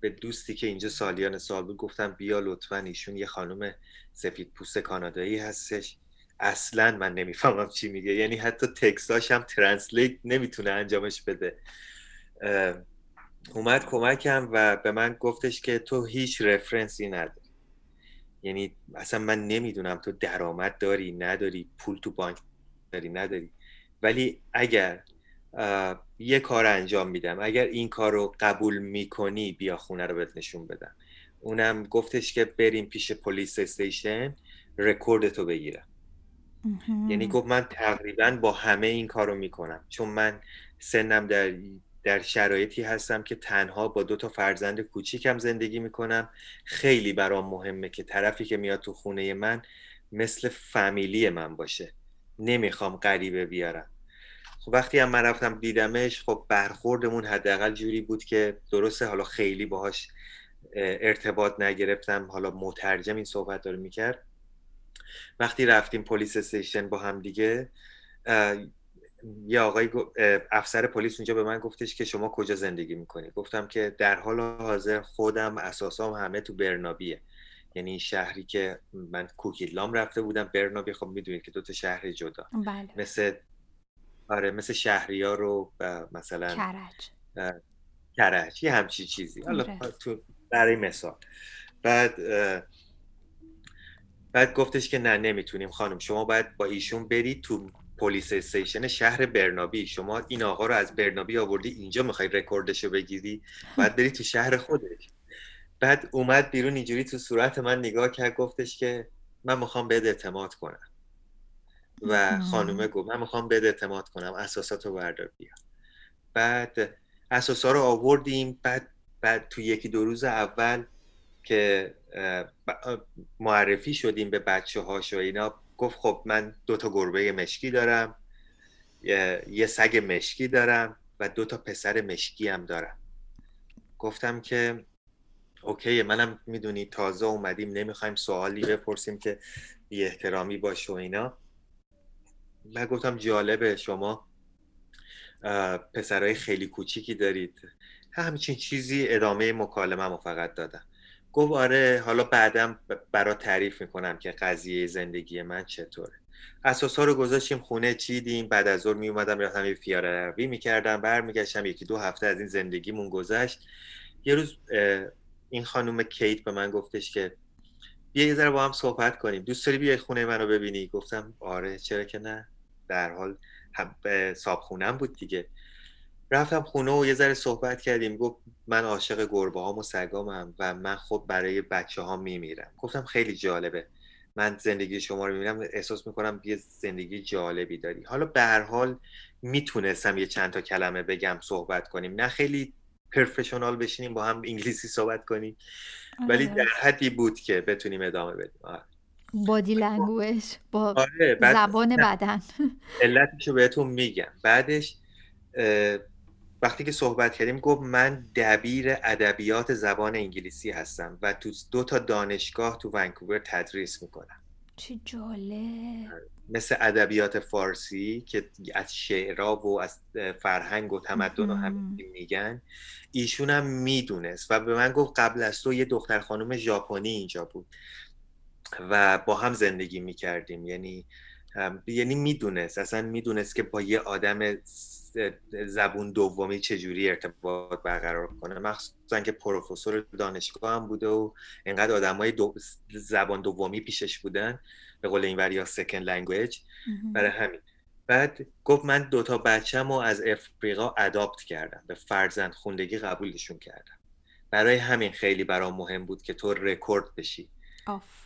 به دوستی که اینجا سالیان سال بود گفتم بیا لطفا ایشون یه خانم سفید پوست کانادایی هستش. اصلا من نمی‌فهمم چی میگه. یعنی حتی تکستاش هم ترنسلیت نمی‌تونه انجامش بده. اومد کمکم و به من گفتش که تو هیچ رفرنسی نداری. یعنی اصلا من نمی‌دونم تو درآمد داری نداری پول تو بانک داری نداری. ولی اگر یه کار انجام میدم اگر این کار رو قبول می‌کنی بیا خونه رو بهت نشون بدم. اونم گفتش که بریم پیش پلیس استیشن رکورد تو بگیرم. یعنی گفت من تقریبا با همه این کار رو می‌کنم. چون من سنم در در شرایطی هستم که تنها با دو تا فرزند کوچیکم زندگی می‌کنم. خیلی برام مهمه که طرفی که میاد تو خونه من مثل فامیلی من باشه. نمی‌خوام غریبه بیارم. خب وقتی هم من رفتم دیدمش خب برخوردمون حداقل جوری بود که درسته حالا خیلی باهاش ارتباط نگرفتم. حالا مترجم این صحبت داره می‌کرد. وقتی رفتیم پلیس استیشن با هم دیگه یه آقای افسر پلیس اونجا به من گفتش که شما کجا زندگی می‌کنید گفتم که در حال حاضر خودم اساسام همه تو برنابیه. یعنی شهری که من کوکیتلام رفته بودم برنابی خب می‌دونید که دو تا شهر جدا. بله. مثل آره مثل شهریا رو مثلا کرج. کرج یه همچی چیزی. حالا آره. تو برای مثال. بعد بعد گفتش که نه نمی‌تونیم. خانم شما باید با ایشون برید تو police station شهر برنابی. شما این آقا رو از برنابی آوردی اینجا می‌خوای رکوردش رو بگیری؟ باید بری تو شهر خودش. بعد اومد بیرون اینجوری تو صورت من نگاه کرد گفتش که من می‌خوام بهت اعتماد کنم. و خانومه گفت من می‌خوام بهت اعتماد کنم اساسات رو بردار بیا. بعد اساسا رو آوردیم. بعد بعد تو یکی دو روز اول که معرفی شدیم به بچه هاش و اینا. گفت خب من دو تا گربه مشکی دارم یه, سگ مشکی دارم و دو تا پسر مشکی هم دارم. گفتم که اوکی منم می‌دونی تازه اومدیم نمی‌خوایم سوالی بپرسیم که بی احترامی باشه و اینا. من گفتم جالبه شما پسرهای خیلی کوچیکی دارید. همچین چیزی ادامه مکالمه فقط دادم. گفت آره حالا بعدم برا تعریف می‌کنم که قضیه زندگی من چطوره. اساس ها رو گذاشتیم خونه چیدیم بعد از ظهر می اومدم رفتم یه فیاره روی می‌کردم برمیگشتم یکی دو هفته از این زندگیمون گذشت. یه روز این خانم کیت به من گفتش که بیا یه ذره با هم صحبت کنیم. دوست داری بیای خونه منو ببینی؟ گفتم آره چرا که نه. در حال صاحب خونم بود دیگه. رفتم خونه و یه ذره صحبت کردیم. گفت من عاشق گربه هام و سگامم و من خب برای بچه ها میمیرم. گفتم خیلی جالبه. من زندگی شما رو می‌بینم احساس می‌کنم یه زندگی جالبی داری. حالا به هر حال می‌تونستم یه چند تا کلمه بگم صحبت کنیم. نه خیلی professional بشینیم با هم انگلیسی صحبت کنیم. ولی در حدی بود که بتونیم ادامه بدیم. body language با آره زبان بدن. علتشو بهتون میگم. بعدش وقتی که صحبت کردیم گفت من دبیر ادبیات زبان انگلیسی هستم و تو دو تا دانشگاه تو ونکوور تدریس می‌کنم. چه جالب. مثل ادبیات فارسی که از شعرها و از فرهنگ و تمدن و همین میگن ایشون هم می‌دونست و به من گفت قبل از تو یه دختر خانم ژاپنی اینجا بود و با هم زندگی می‌کردیم. یعنی یعنی می‌دونست اصلا می‌دونست که با یه آدم زبون دومی چجوری ارتباط برقرار کنه؟ مخصوصا که پروفسور دانشگاه هم بوده و اینقدر آدم های دو زبان دومی پیشش بودن به قول اینا second language برای همین. بعد گفت من دوتا بچم رو از افریقا adopt کردم به فرزند خوندگی قبولشون کردم. برای همین خیلی برام مهم بود که تو رکورد بشی.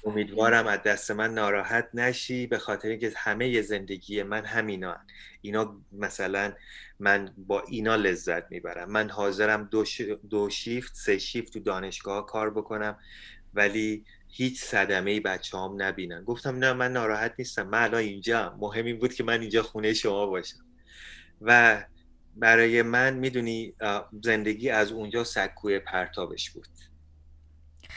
امیدوارم از دست من ناراحت نشی به خاطر اینکه همه زندگی من همینا اینا مثلا من با اینا لذت می‌برم. من حاضرم دو, دو شیفت سه شیفت تو دانشگاه کار بکنم ولی هیچ صدمه ای بچه هم نبینن. گفتم نه من ناراحت نیستم. من الان اینجا مهم این بود که من اینجا خونه شما باشم. و برای من می‌دونی زندگی از اونجا سکوی پرتابش بود.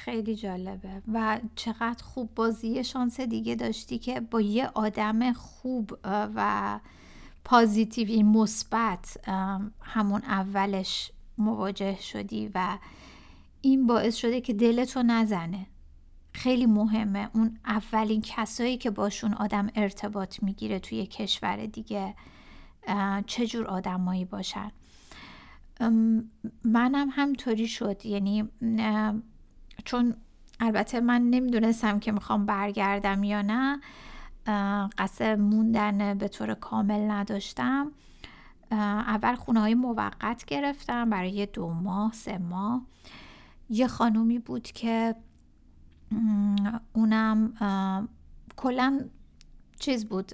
خیلی جالبه. و چقدر خوب بازی شانس دیگه داشتی که با یه آدم خوب و پازیتیوی مثبت همون اولش مواجه شدی و این باعث شده که دلتو نزنه. خیلی مهمه اون اولین کسایی که باشون آدم ارتباط می‌گیره توی کشور دیگه چجور آدمایی باشن. منم همطوری شد. یعنی چون البته من نمی‌دونستم که می‌خوام برگردم یا نه قصد موندن به طور کامل نداشتم. اول خونه های موقت گرفتم برای دو ماه سه ماه. یه خانومی بود که اونم کلا چیز بود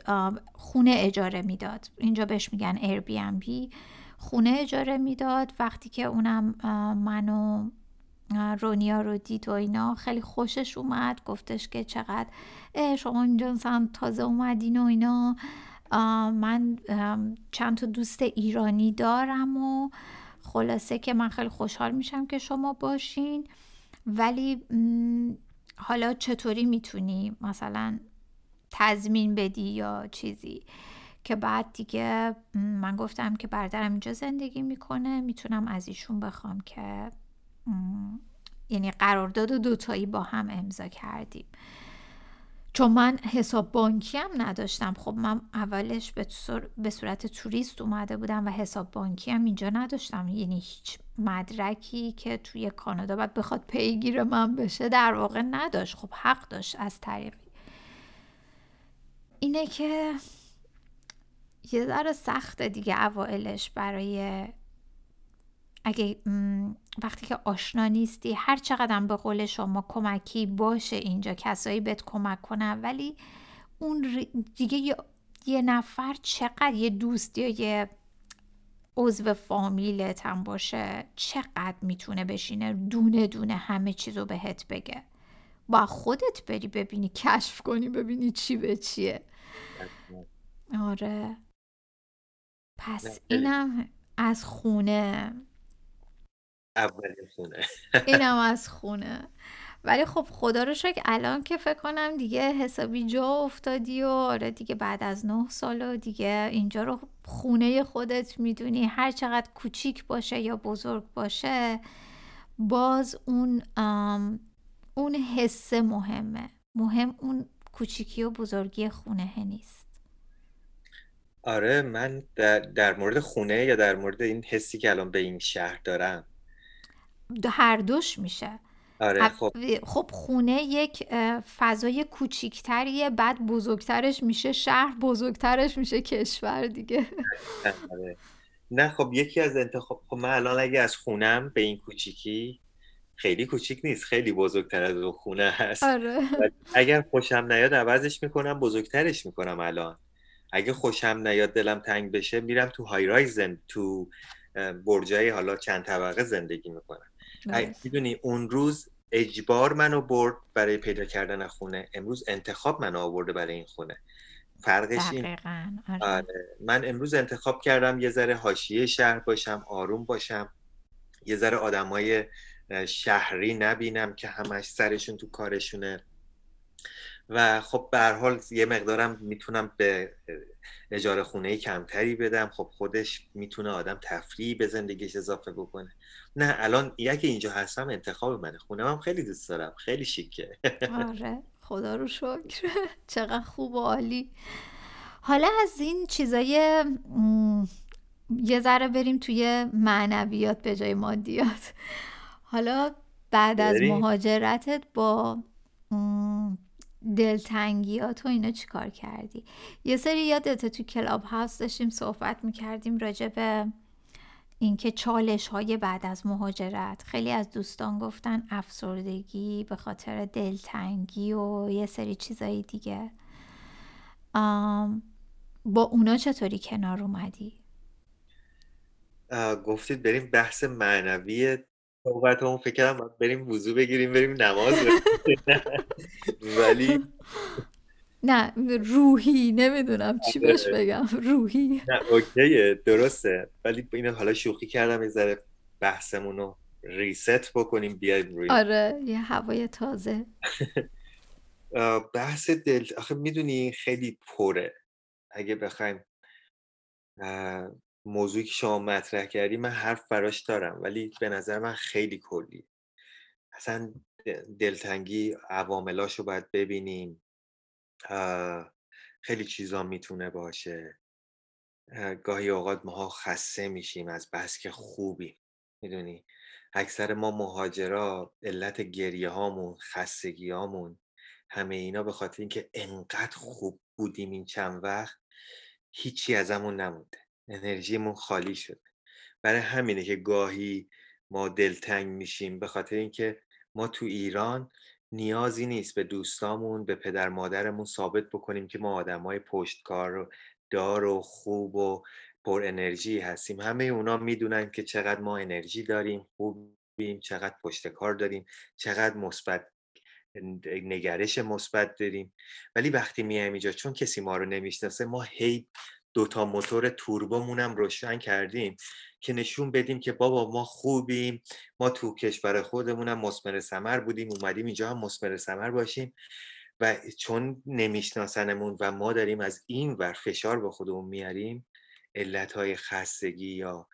خونه اجاره می‌داد. اینجا بهش میگن ایر بی ام بی خونه اجاره می‌داد. وقتی که اونم منو رونیا رو دید و اینا. خیلی خوشش اومد. گفتش که چقدر شما اینجا تازه اومدین و اینا. من چند تا دوست ایرانی دارم و خلاصه که من خیلی خوشحال میشم که شما باشین. ولی حالا چطوری می‌تونی مثلا تضمین بدی یا چیزی؟ که بعد دیگه من گفتم که برادرم اینجا زندگی می‌کنه. می‌تونم از ایشون بخوام که یعنی قرارداد دوتایی با هم امضا کردیم. چون من حساب بانکی هم نداشتم. خب من اولش به صورت توریست اومده بودم و حساب بانکی هم اینجا نداشتم. یعنی هیچ مدرکی که توی کانادا باید بخواد پیگیر من بشه در واقع نداشت. خب حق داشت از طریقی اینه که یه ذره سخته دیگه اوائلش برای اگه وقتی که آشنا نیستی هر چقدر به قول شما کمکی باشه اینجا کسایی بهت کمک کنن ولی اون دیگه یه, نفر چقدر یه دوست یا یه عضو فامیلت هم باشه چقدر می‌تونه بشینه دونه دونه همه چیزو بهت بگه. با خودت بری ببینی کشف کنی ببینی چی به چیه. آره. پس اینم از خونه اولین خونه. اینم از خونه. ولی خب خدا رو شکر الان که فکر کنم دیگه حسابی جا افتادی و آره دیگه بعد از نه سال و دیگه اینجا رو خونه خودت می‌دونی. هر چقدر کوچیک باشه یا بزرگ باشه باز اون اون حس مهمه. مهم اون کوچیکی و بزرگی خونه نیست. آره من در, در مورد خونه یا در مورد این حسی که الان به این شهر دارم هر دوش میشه. آره خب. خب خونه یک فضای کوچیکتریه بعد بزرگترش میشه شهر بزرگترش میشه کشور دیگه. آره. نه خب یکی از انتخاب خب من الان اگه از خونم به این کوچیکی خیلی کوچیک نیست خیلی بزرگتر از اون خونه هست. آره. اگر خوشم نیاد عوضش می‌کنم بزرگترش می‌کنم الان. اگه خوشم نیاد دلم تنگ بشه میرم تو های رایز تو برجای حالا چند طبقه زندگی می‌کنم. می‌دونی اون روز اجبار منو برد برای پیدا کردن خونه. امروز انتخاب منو آورده برای این خونه. فرقش این. آره. آره. من امروز انتخاب کردم یه ذره حاشیه شهر باشم آروم باشم. یه ذره آدمای شهری نبینم که همش سرشون تو کارشونه. و خب به حال یه مقدارم می‌تونم به اجاره خونه کمتری بدم. خب خودش می‌تونه آدم تفریح به زندگیش اضافه بکنه. نه الان یکی اینجا هستم انتخاب منه خونه هم خیلی دوست دارم. خیلی شیکه. آره. خدا رو شکر. چقدر خوب و عالی. حالا از این چیزای یه ذره بریم توی معنویات به جای مادیات. حالا بعد از مهاجرتت با دلتنگیات و اینا چیکار کردی؟ یه سری یادت تو کلاب هاوس داشتیم صحبت می‌کردیم راجع به اینکه چالش های بعد از مهاجرت. خیلی از دوستان گفتن افسردگی به خاطر دلتنگی و یه سری چیزایی دیگه. با اونا چطوری کنار اومدی؟ گفتید بریم بحث معنوی صحبت همون فکر کردم بریم وضو بگیریم بریم نماز ولی نه روحی نمی‌دونم چی بهش آره. بگم. روحی. نه اوکیه درسته. ولی اینو حالا شوخی کردم یه ذره بحثمون رو ریست بکنیم بیایم روی. آره یه هوای تازه. بحث دل آخه می‌دونی خیلی پره. اگه بخوایم موضوعی که شما مطرح کردی من حرف براش دارم ولی به نظر من خیلی کلی. اصلا دلتنگی عواملاشو باید ببینیم. خیلی چیزا می‌تونه باشه. گاهی اوقات ماها خسته میشیم از بس که خوبی می‌دونی؟ اکثر ما مهاجرا علت گریه هامون خستگی هامون همه اینا به خاطر اینکه انقدر خوب بودیم این چند وقت هیچی ازمون نمونده. انرژیمون خالی شده. برای همینه که گاهی ما دلتنگ میشیم به خاطر اینکه ما تو ایران نیازی نیست به دوستامون به پدر مادرمون ثابت بکنیم که ما آدمای پشتکار و دار و خوب و پر انرژی هستیم. همه اونا می‌دونن که چقدر ما انرژی داریم خوبیم چقدر پشت کار داریم چقدر مثبت نگرش مثبت داریم. ولی وقتی میایم اینجا چون کسی ما رو نمی‌شناسه ما هی دوتا موتور توربومون هم روشن کردیم که نشون بدیم که بابا ما خوبیم ما تو کشور خودمونم مسمر سمر بودیم اومدیم اینجا هم مسمر سمر باشیم و چون نمیشناسنمون و ما داریم از این ور فشار به خودمون میاریم علت های خستگی یا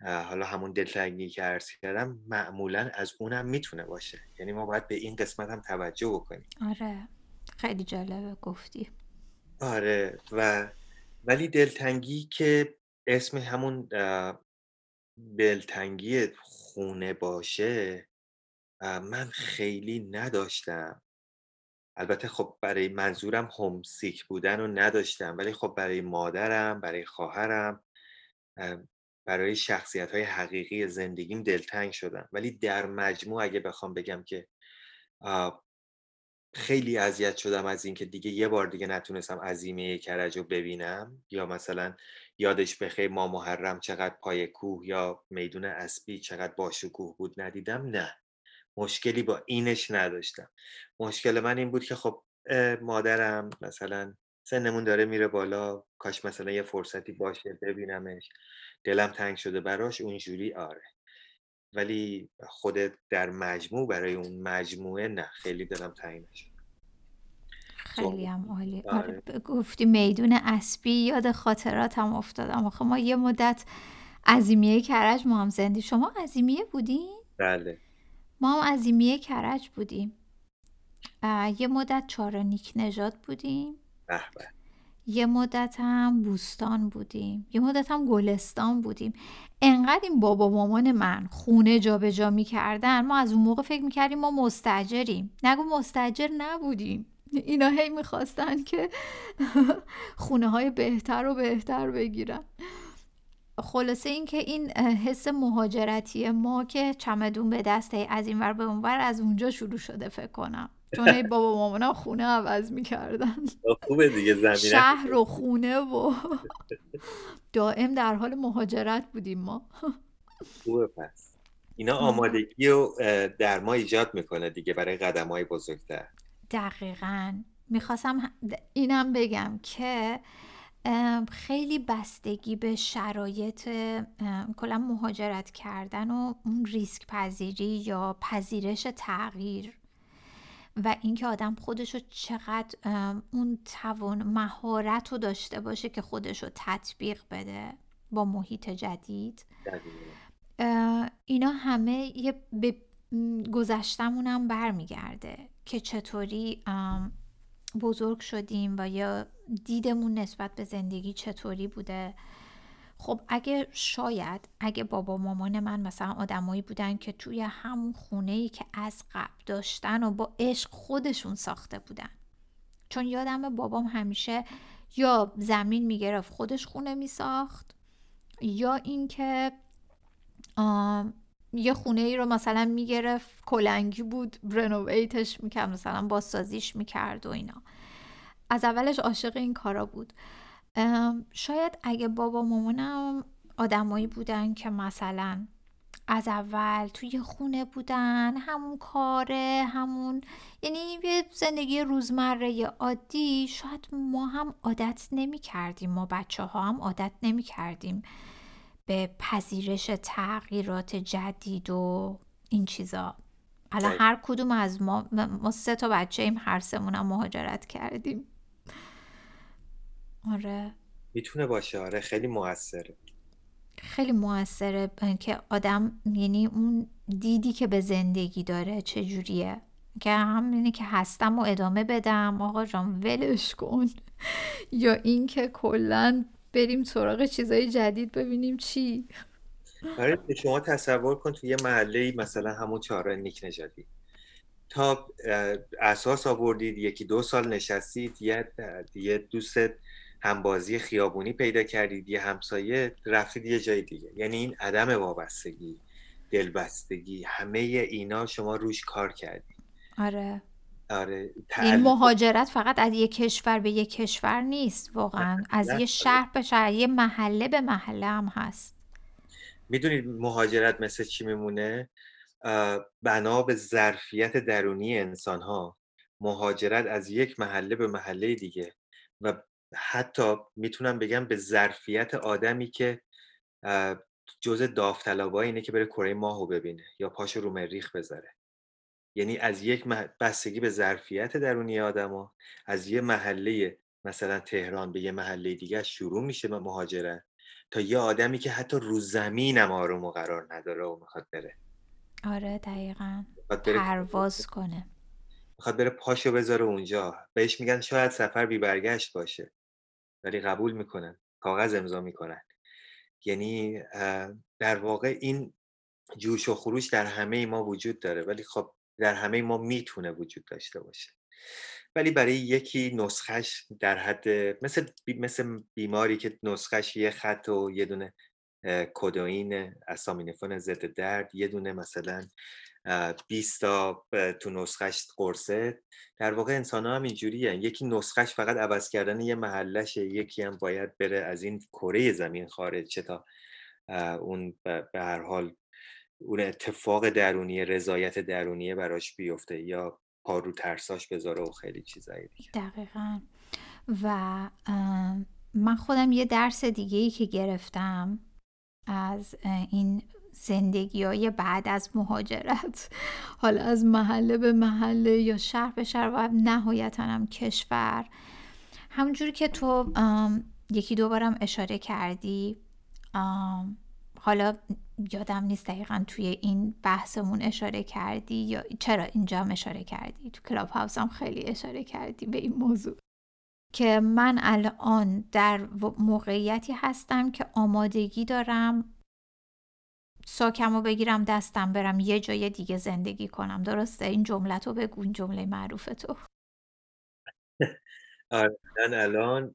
حالا همون دلتنگی که عرض کردم معمولا از اونم می‌تونه باشه. یعنی ما باید به این قسمت هم توجه بکنیم. آره. خیلی جالبه گفتی. آره و ولی دلتنگی که اسم همون دلتنگی خونه باشه من خیلی نداشتم. البته خب برای منظورم همسیک بودن رو نداشتم ولی خب برای مادرم برای خواهرم برای شخصیت های حقیقی زندگیم دلتنگ شدم. ولی در مجموع اگه بخوام بگم که خیلی اذیت شدم از اینکه دیگه یه بار دیگه نتونستم عظیمه کرج رو ببینم. یا مثلا یادش بخیر ما محرم چقدر پای کوه یا میدون اسبی چقدر باشکوه بود ندیدم؟ نه. مشکلی با اینش نداشتم. مشکل من این بود که خب مادرم مثلا سنمون داره میره بالا کاش مثلا یه فرصتی باشه ببینمش. دلم تنگ شده براش اونجوری آره. ولی خودت در مجموع برای اون مجموعه نه خیلی دلم تنگ نشد. خیلی هم عالی. آره. آره. گفتی میدون اسبی یاد خاطراتم افتادم. آخه ما یه مدت عظیمیه کرج ما هم زندی. شما عظیمیه بودین؟ بله. ما هم عظیمیه کرج بودیم. یه مدت چارانیک نژاد بودیم. به. یه مدت هم بوستان بودیم یه مدت هم گلستان بودیم. انقدر این بابا مامان من خونه جابجا جا می‌کردن ما از اون موقع فکر می‌کردیم ما مستجریم. نگو مستجر نبودیم. اینا هی می‌خواستن که خونه های بهتر و بهتر بگیرن. خلاصه اینکه این حس مهاجرتی ما که چمدون به دسته از این ور به اون ور از اونجا شروع شده فکر کنم. چون بابا مامانم خونه عوض می‌کردن. خوبه دیگه زمینه شهر و خونه و دائم در حال مهاجرت بودیم ما. خوبه پس. اینا آمادگی و در ما ایجاد می‌کنه دیگه برای قدم های بزرگتر. دقیقا. می‌خواستم اینم بگم که خیلی بستگی به شرایط کلا مهاجرت کردن و اون ریسک پذیری یا پذیرش تغییر و اینکه آدم خودش رو چقدر اون توان مهارت رو داشته باشه که خودش رو تطبیق بده با محیط جدید. اینا همه یه به گذشتمونم برمیگرده که چطوری بزرگ شدیم و یا دیدمون نسبت به زندگی چطوری بوده. خب اگه شاید اگه بابا مامان من مثلا آدمایی بودن که توی همون خونه ای که از قبل داشتن و با عشق خودشون ساخته بودن. چون یادم بابام همیشه یا زمین می‌گرفت خودش خونه میساخت یا اینکه یه خونه ای رو مثلا می‌گرفت کلنگی بود رنوویتش می‌کرد مثلا بازسازیش می‌کرد و اینا. از اولش عاشق این کارا بود. شاید اگه بابا مامانم آدمایی بودن که مثلا از اول توی خونه بودن همون کاره همون یعنی یه زندگی روزمره عادی شاید ما هم عادت نمی کردیم ما بچه ها هم عادت نمی کردیم به پذیرش تغییرات جدید و این چیزا. الان هر کدوم از ما ما سه تا بچه ایم هر سمون هم مهاجرت کردیم. آره. می‌تونه باشه آره خیلی موثره. خیلی موثره که آدم یعنی اون دیدی که به زندگی داره چجوریه. که هم اینه که هستم و ادامه بدم. آقا جان ولش کن. یا اینکه کلا بریم سراغ چیزای جدید ببینیم چی. آره شما تصور کن تو یه محله مثلا همون چهار نیک نژادی. تا اساس آوردید یکی دو سال نشستید یه, یه دوست همبازی خیابونی پیدا کردید یه همسایه رفتید یه جای دیگه. یعنی این عدم وابستگی دلبستگی همه اینا شما روش کار کردید. آره. آره این مهاجرت فقط از یه کشور به یه کشور نیست واقعا. از یه شهر به شهر یه محله به محله هم هست. می‌دونید مهاجرت مثل چی میمونه؟ بنا به ظرفیت درونی انسان ها مهاجرت از یک محله به محله دیگه و حتی می‌تونم بگم به ظرفیت آدمی که جز داوطلبای اینه که بره کره ماهو ببینه یا پاشو رو مریخ بذاره. یعنی از یک بستگی به ظرفیت درونی آدما از یه محله مثلا تهران به یه محله دیگه شروع میشه مهاجرت تا یه آدمی که حتی رو زمین هم آروم و قرار نداره و می‌خواد بره. آره دقیقا. پرواز کنه. می‌خواد بره پاشو بذاره اونجا. بهش میگن شاید سفر بی برگشت باشه. ولی قبول می‌کنن کاغذ امضا می‌کنن. یعنی در واقع این جوش و خروش در همه ما وجود داره ولی خب در همه ما می‌تونه وجود داشته باشه. ولی برای یکی نسخش در حد مثل مثل بیماری که نسخش یه خط و یه دونه کدوین اسامینفون ضد درد یه دونه مثلا 20 تا تو نسخش قرصه. در واقع انسان ها هم اینجوری یکی نسخش فقط عوض کردن یه محلشه یکی هم باید بره از این کره زمین خارج چه تا اون به هر حال اون اتفاق درونی رضایت درونیه براش بیفته یا پا رو ترساش بذاره و خیلی چیزایی دیگه. دقیقا. و من خودم یه درس دیگه ای که گرفتم از این زندگی های بعد از مهاجرت. حالا از محله به محله یا شهر به شهر و نهایتا هم کشور. همونجوری که تو یکی دو بارم اشاره کردی حالا یادم نیست دقیقا توی این بحثمون اشاره کردی یا چرا اینجا هم اشاره کردی؟ تو کلاب هاوس هم خیلی اشاره کردی به این موضوع. که من الان در موقعیتی هستم که آمادگی دارم ساکم رو بگیرم دستم برم یه جای دیگه زندگی کنم. درسته؟ این جمله تو بگو این جمله معروف تو آره من الان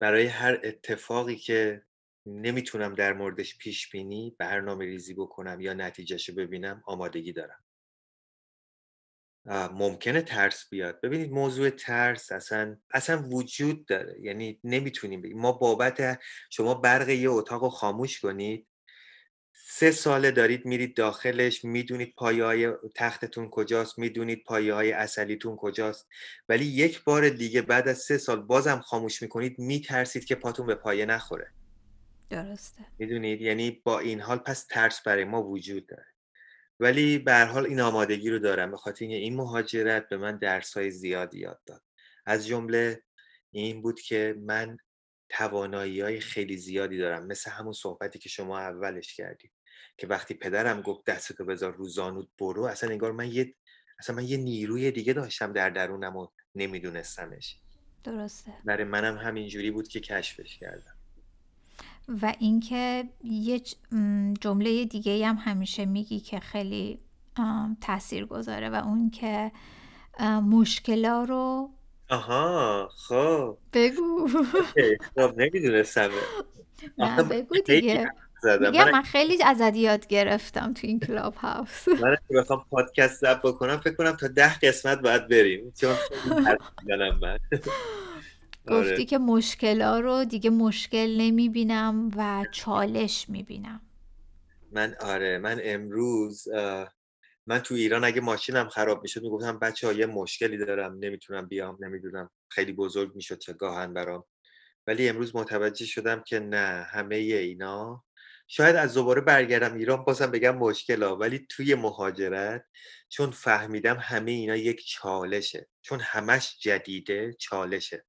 برای هر اتفاقی که نمی‌تونم در موردش پیش بینی برنامه ریزی بکنم یا نتیجهشو ببینم آمادگی دارم. ممکنه ترس بیاد. ببینید موضوع ترس اصلا اصلا وجود داره. یعنی نمی‌تونیم بگیم. ما بابت شما برق یه اتاق رو خاموش کنید. سه ساله دارید میرید داخلش می‌دونید پایه های تختتون کجاست می‌دونید پایه های اصلیتون کجاست. ولی یک بار دیگه بعد از سه سال بازم خاموش می‌کنید میترسید که پاتون به پایه نخوره. درسته. می‌دونید؟ یعنی با این حال پس ترس برای ما وجود داره. ولی به هر حال این آمادگی رو دارم به خاطر این مهاجرت به من درس های زیادی یاد داد. از جمله این بود که من توانایی های خیلی زیادی دارم مثل همون صحبتی که شما اولش کردید که وقتی پدرم گفت دستتو بذار رو زانوت برو اصلا انگار من یه اصلا من یه نیروی دیگه داشتم در درونم و نمیدونستمش. درسته. برای منم همینجوری بود که کشفش کردم. و اینکه یه جمله دیگه هم همیشه میگی که خیلی تاثیر گذاره و اون که مشکلا رو آها خب. بگو. خب نمی‌دونستم. نه بگو دیگه. میگم من خیلی ازت یاد گرفتم تو این کلاب هاوس من بخوام پادکست ضبط بکنم فکر کنم تا ده قسمت باید بریم. چون من. گفتی آره. که مشکلا رو دیگه مشکل نمی‌بینم و چالش می‌بینم. من آره من امروز من تو ایران اگه ماشینم خراب می‌شد می‌گفتم بچه ها یه مشکلی دارم نمی‌تونم بیام نمی‌دونم خیلی بزرگ می‌شد چه گاهن برام. ولی امروز متوجه شدم که نه همه اینا شاید از دوباره برگردم ایران بازم بگم مشکل ها ولی توی مهاجرت چون فهمیدم همه اینا یک چالشه چون همش جدیده چالشه.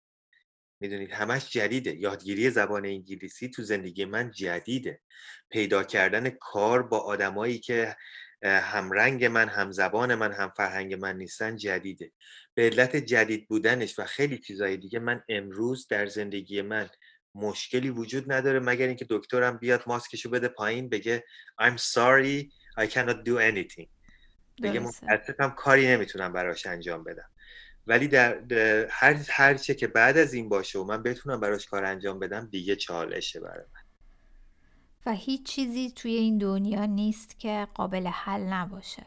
می‌دونید همش جدیده. یادگیری زبان انگلیسی تو زندگی من جدیده. پیدا کردن کار با آدمایی که همرنگ من هم زبان من هم فرهنگ من نیستن جدیده. به علت جدید بودنش و خیلی چیزهای دیگه من امروز در زندگی من مشکلی وجود نداره مگر اینکه دکترم بیاد ماسکشو بده پایین بگه I'm sorry I cannot do anything. بگه متاسفم کاری نمی‌تونم براش انجام بدم. ولی در, هر هر چه که بعد از این باشه و من بتونم براش کار انجام بدم دیگه چالشه برای من. و هیچ چیزی توی این دنیا نیست که قابل حل نباشه.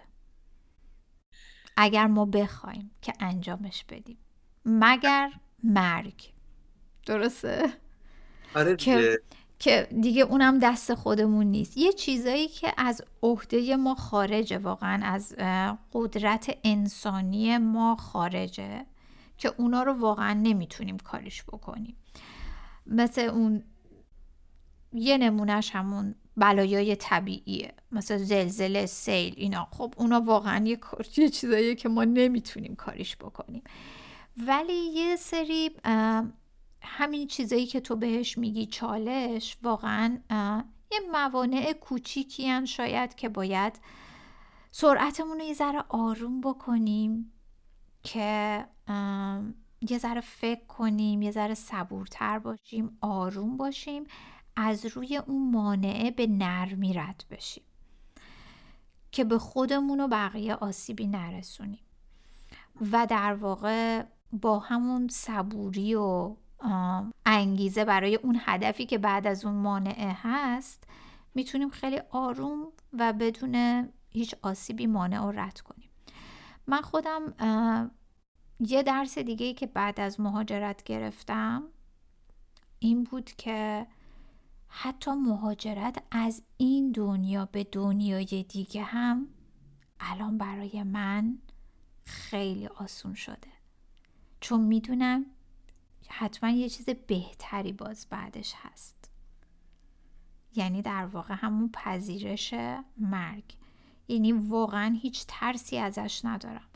اگر ما بخوایم که انجامش بدیم. مگر مرگ. درسته؟ آره که که دیگه اونم دست خودمون نیست. یه چیزایی که از عهده ما خارجه واقعا از قدرت انسانی ما خارجه که اونا رو واقعا نمی‌تونیم کاریش بکنیم. مثل اون یه نمونهش همون بلایای طبیعیه. مثل زلزله سیل اینا. خب اونا واقعا یه, یه چیزاییه که ما نمی‌تونیم کاریش بکنیم. ولی یه سری همین چیزایی که تو بهش میگی چالش واقعا یه موانع کوچیکی هم شاید که باید سرعتمون رو یه ذره آروم بکنیم که یه ذره فکر کنیم یه ذره صبورتر باشیم آروم باشیم از روی اون مانعه به نرمی رد بشیم که به خودمون و بقیه آسیبی نرسونیم. و در واقع با همون صبوری و انگیزه برای اون هدفی که بعد از اون مانعه هست می‌تونیم خیلی آروم و بدون هیچ آسیبی مانع رو رد کنیم. من خودم یه درس دیگه که بعد از مهاجرت گرفتم این بود که حتی مهاجرت از این دنیا به دنیای دیگه هم الان برای من خیلی آسون شده. چون می‌دونم حتما یه چیز بهتری باز بعدش هست. یعنی در واقع همون پذیرش مرگ. یعنی واقعا هیچ ترسی ازش ندارم.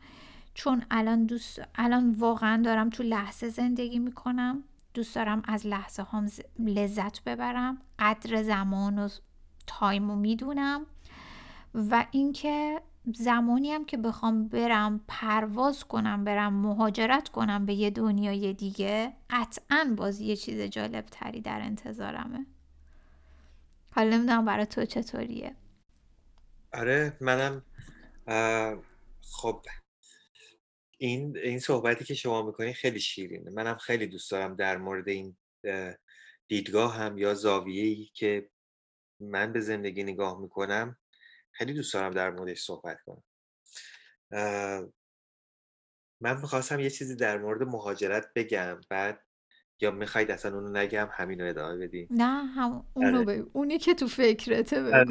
چون الان دوست الان واقعا دارم تو لحظه زندگی می‌کنم دوست دارم از لحظه هم لذت ببرم قدر زمان و تایم رو می‌دونم و اینکه زمانی هم که بخوام برم پرواز کنم برم مهاجرت کنم به یه دنیای دیگه قطعا باز یه چیز جالب تری در انتظارمه. حالا نمی‌دونم برای تو چطوریه. آره منم خب این این صحبتی که شما می‌کنین خیلی شیرینه. منم خیلی دوست دارم در مورد این دیدگاه هم یا زاویه‌ای که من به زندگی نگاه می‌کنم خیلی دوست دارم در موردش صحبت کنم. من می‌خواستم یه چیزی در مورد مهاجرت بگم بعد یا می‌خواید اصلا اونو نگم همین رو ادامه بدیم نه هم اونو آره. بگو. اونی که تو فکرته آره.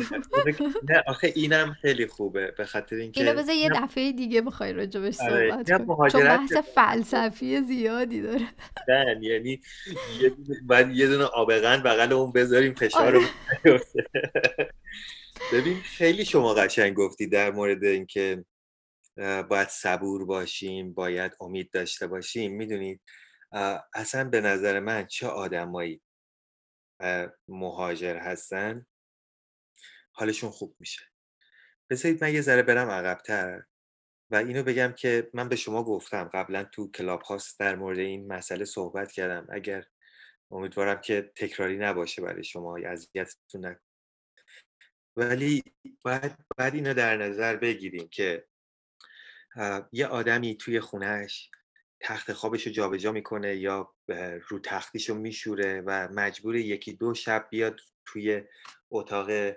بگو. نه آخه اینم خیلی خوبه. به خاطر اینکه اینو بذار یه دفعه دیگه بخوای راجبش آره، صحبت کنی. چون بحث فلسفی زیادی داره. نه یعنی بعد یه دونه آبغن بغل اون بذاریم فشار رو ببین خیلی شما قشنگ گفتی در مورد اینکه باید صبور باشیم باید امید داشته باشیم. می‌دونید اصلا به نظر من چه آدمایی مهاجر هستن حالشون خوب میشه. بذارید من یه ذره برم عقبتر و اینو بگم که من به شما گفتم قبلا تو کلاب هاست در مورد این مسئله صحبت کردم. اگر امیدوارم که تکراری نباشه برای شما اذیتتون نکنه ولی باید, باید اینو در نظر بگیریم که یه آدمی توی خونهش تخت خوابش رو جابجا می‌کنه یا رو تختیش رو میشوره و مجبور یکی دو شب بیاد توی اتاق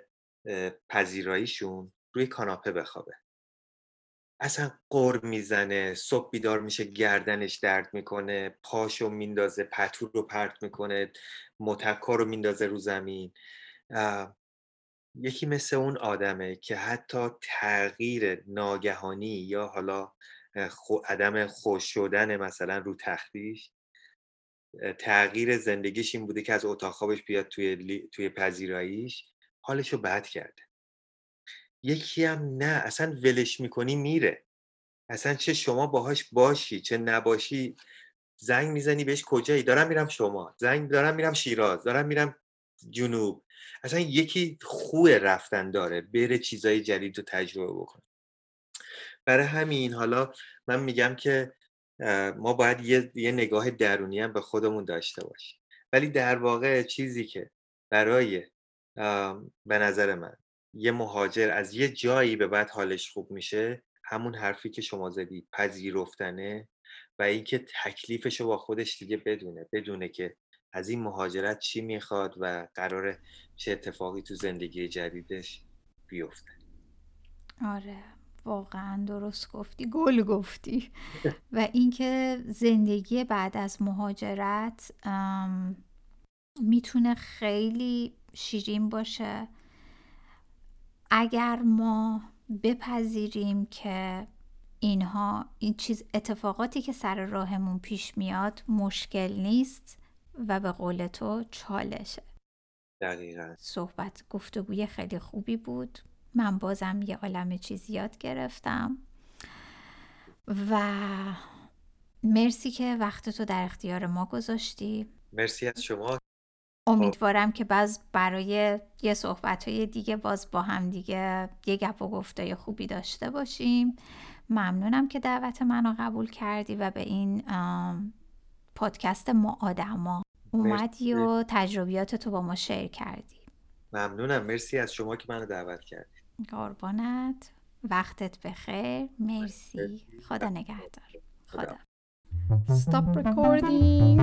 پذیراییشون روی کاناپه بخوابه. اصلا قر می‌زنه صبح بیدار میشه گردنش درد می‌کنه پاشو میندازه پتور رو پرت می‌کنه متکا رو میندازه رو زمین. یکی مثل اون آدمه که حتی تغییر ناگهانی یا حالا عدم خوش شدن مثلا رو تختیش تغییر زندگیش این بوده که از اتاق خوابش بیاد توی, توی پذیراییش حالشو بد کرده. یکی هم نه اصلا ولش می‌کنی میره. اصلا چه شما باهاش باشی چه نباشی زنگ می‌زنی بهش کجایی؟ دارم میرم شما زنگ دارم میرم شیراز. دارم میرم جنوب. اصلا یکی خوب رفتن داره بره چیزای جدید رو تجربه بکنه. برای همین حالا من میگم که ما باید یه, یه نگاه درونی هم به خودمون داشته باشیم. ولی در واقع چیزی که برای به نظر من یه مهاجر از یه جایی به بعد حالش خوب میشه همون حرفی که شما زدی پذیرفتنه و اینکه تکلیفش رو با خودش دیگه بدونه بدونه که از این مهاجرت چی می‌خواد و قرار چه اتفاقی تو زندگی جدیدش بیفته؟ آره واقعا درست گفتی گل گفتی. و اینکه زندگی بعد از مهاجرت می‌تونه خیلی شیرین باشه. اگر ما بپذیریم که اینها این چیز اتفاقاتی که سر راهمون پیش میاد مشکل نیست. و به قول تو چالشه. دقیقا. صحبت گفتگوی خیلی خوبی بود. من بازم یه عالم چیز یاد گرفتم. و مرسی که وقت تو در اختیار ما گذاشتی. مرسی از شما. امیدوارم که باز برای یه صحبت های دیگه باز با هم دیگه یه گپ و گفته خوبی داشته باشیم. ممنونم که دعوت منو قبول کردی و به این پادکست ما آدما. اومدی و تجربیات تو با ما شیر کردی. ممنونم. مرسی از شما که منو دعوت کردی. قربانت. وقتت بخیر. مرسی. خدا نگهدار. خدا. Stop recording.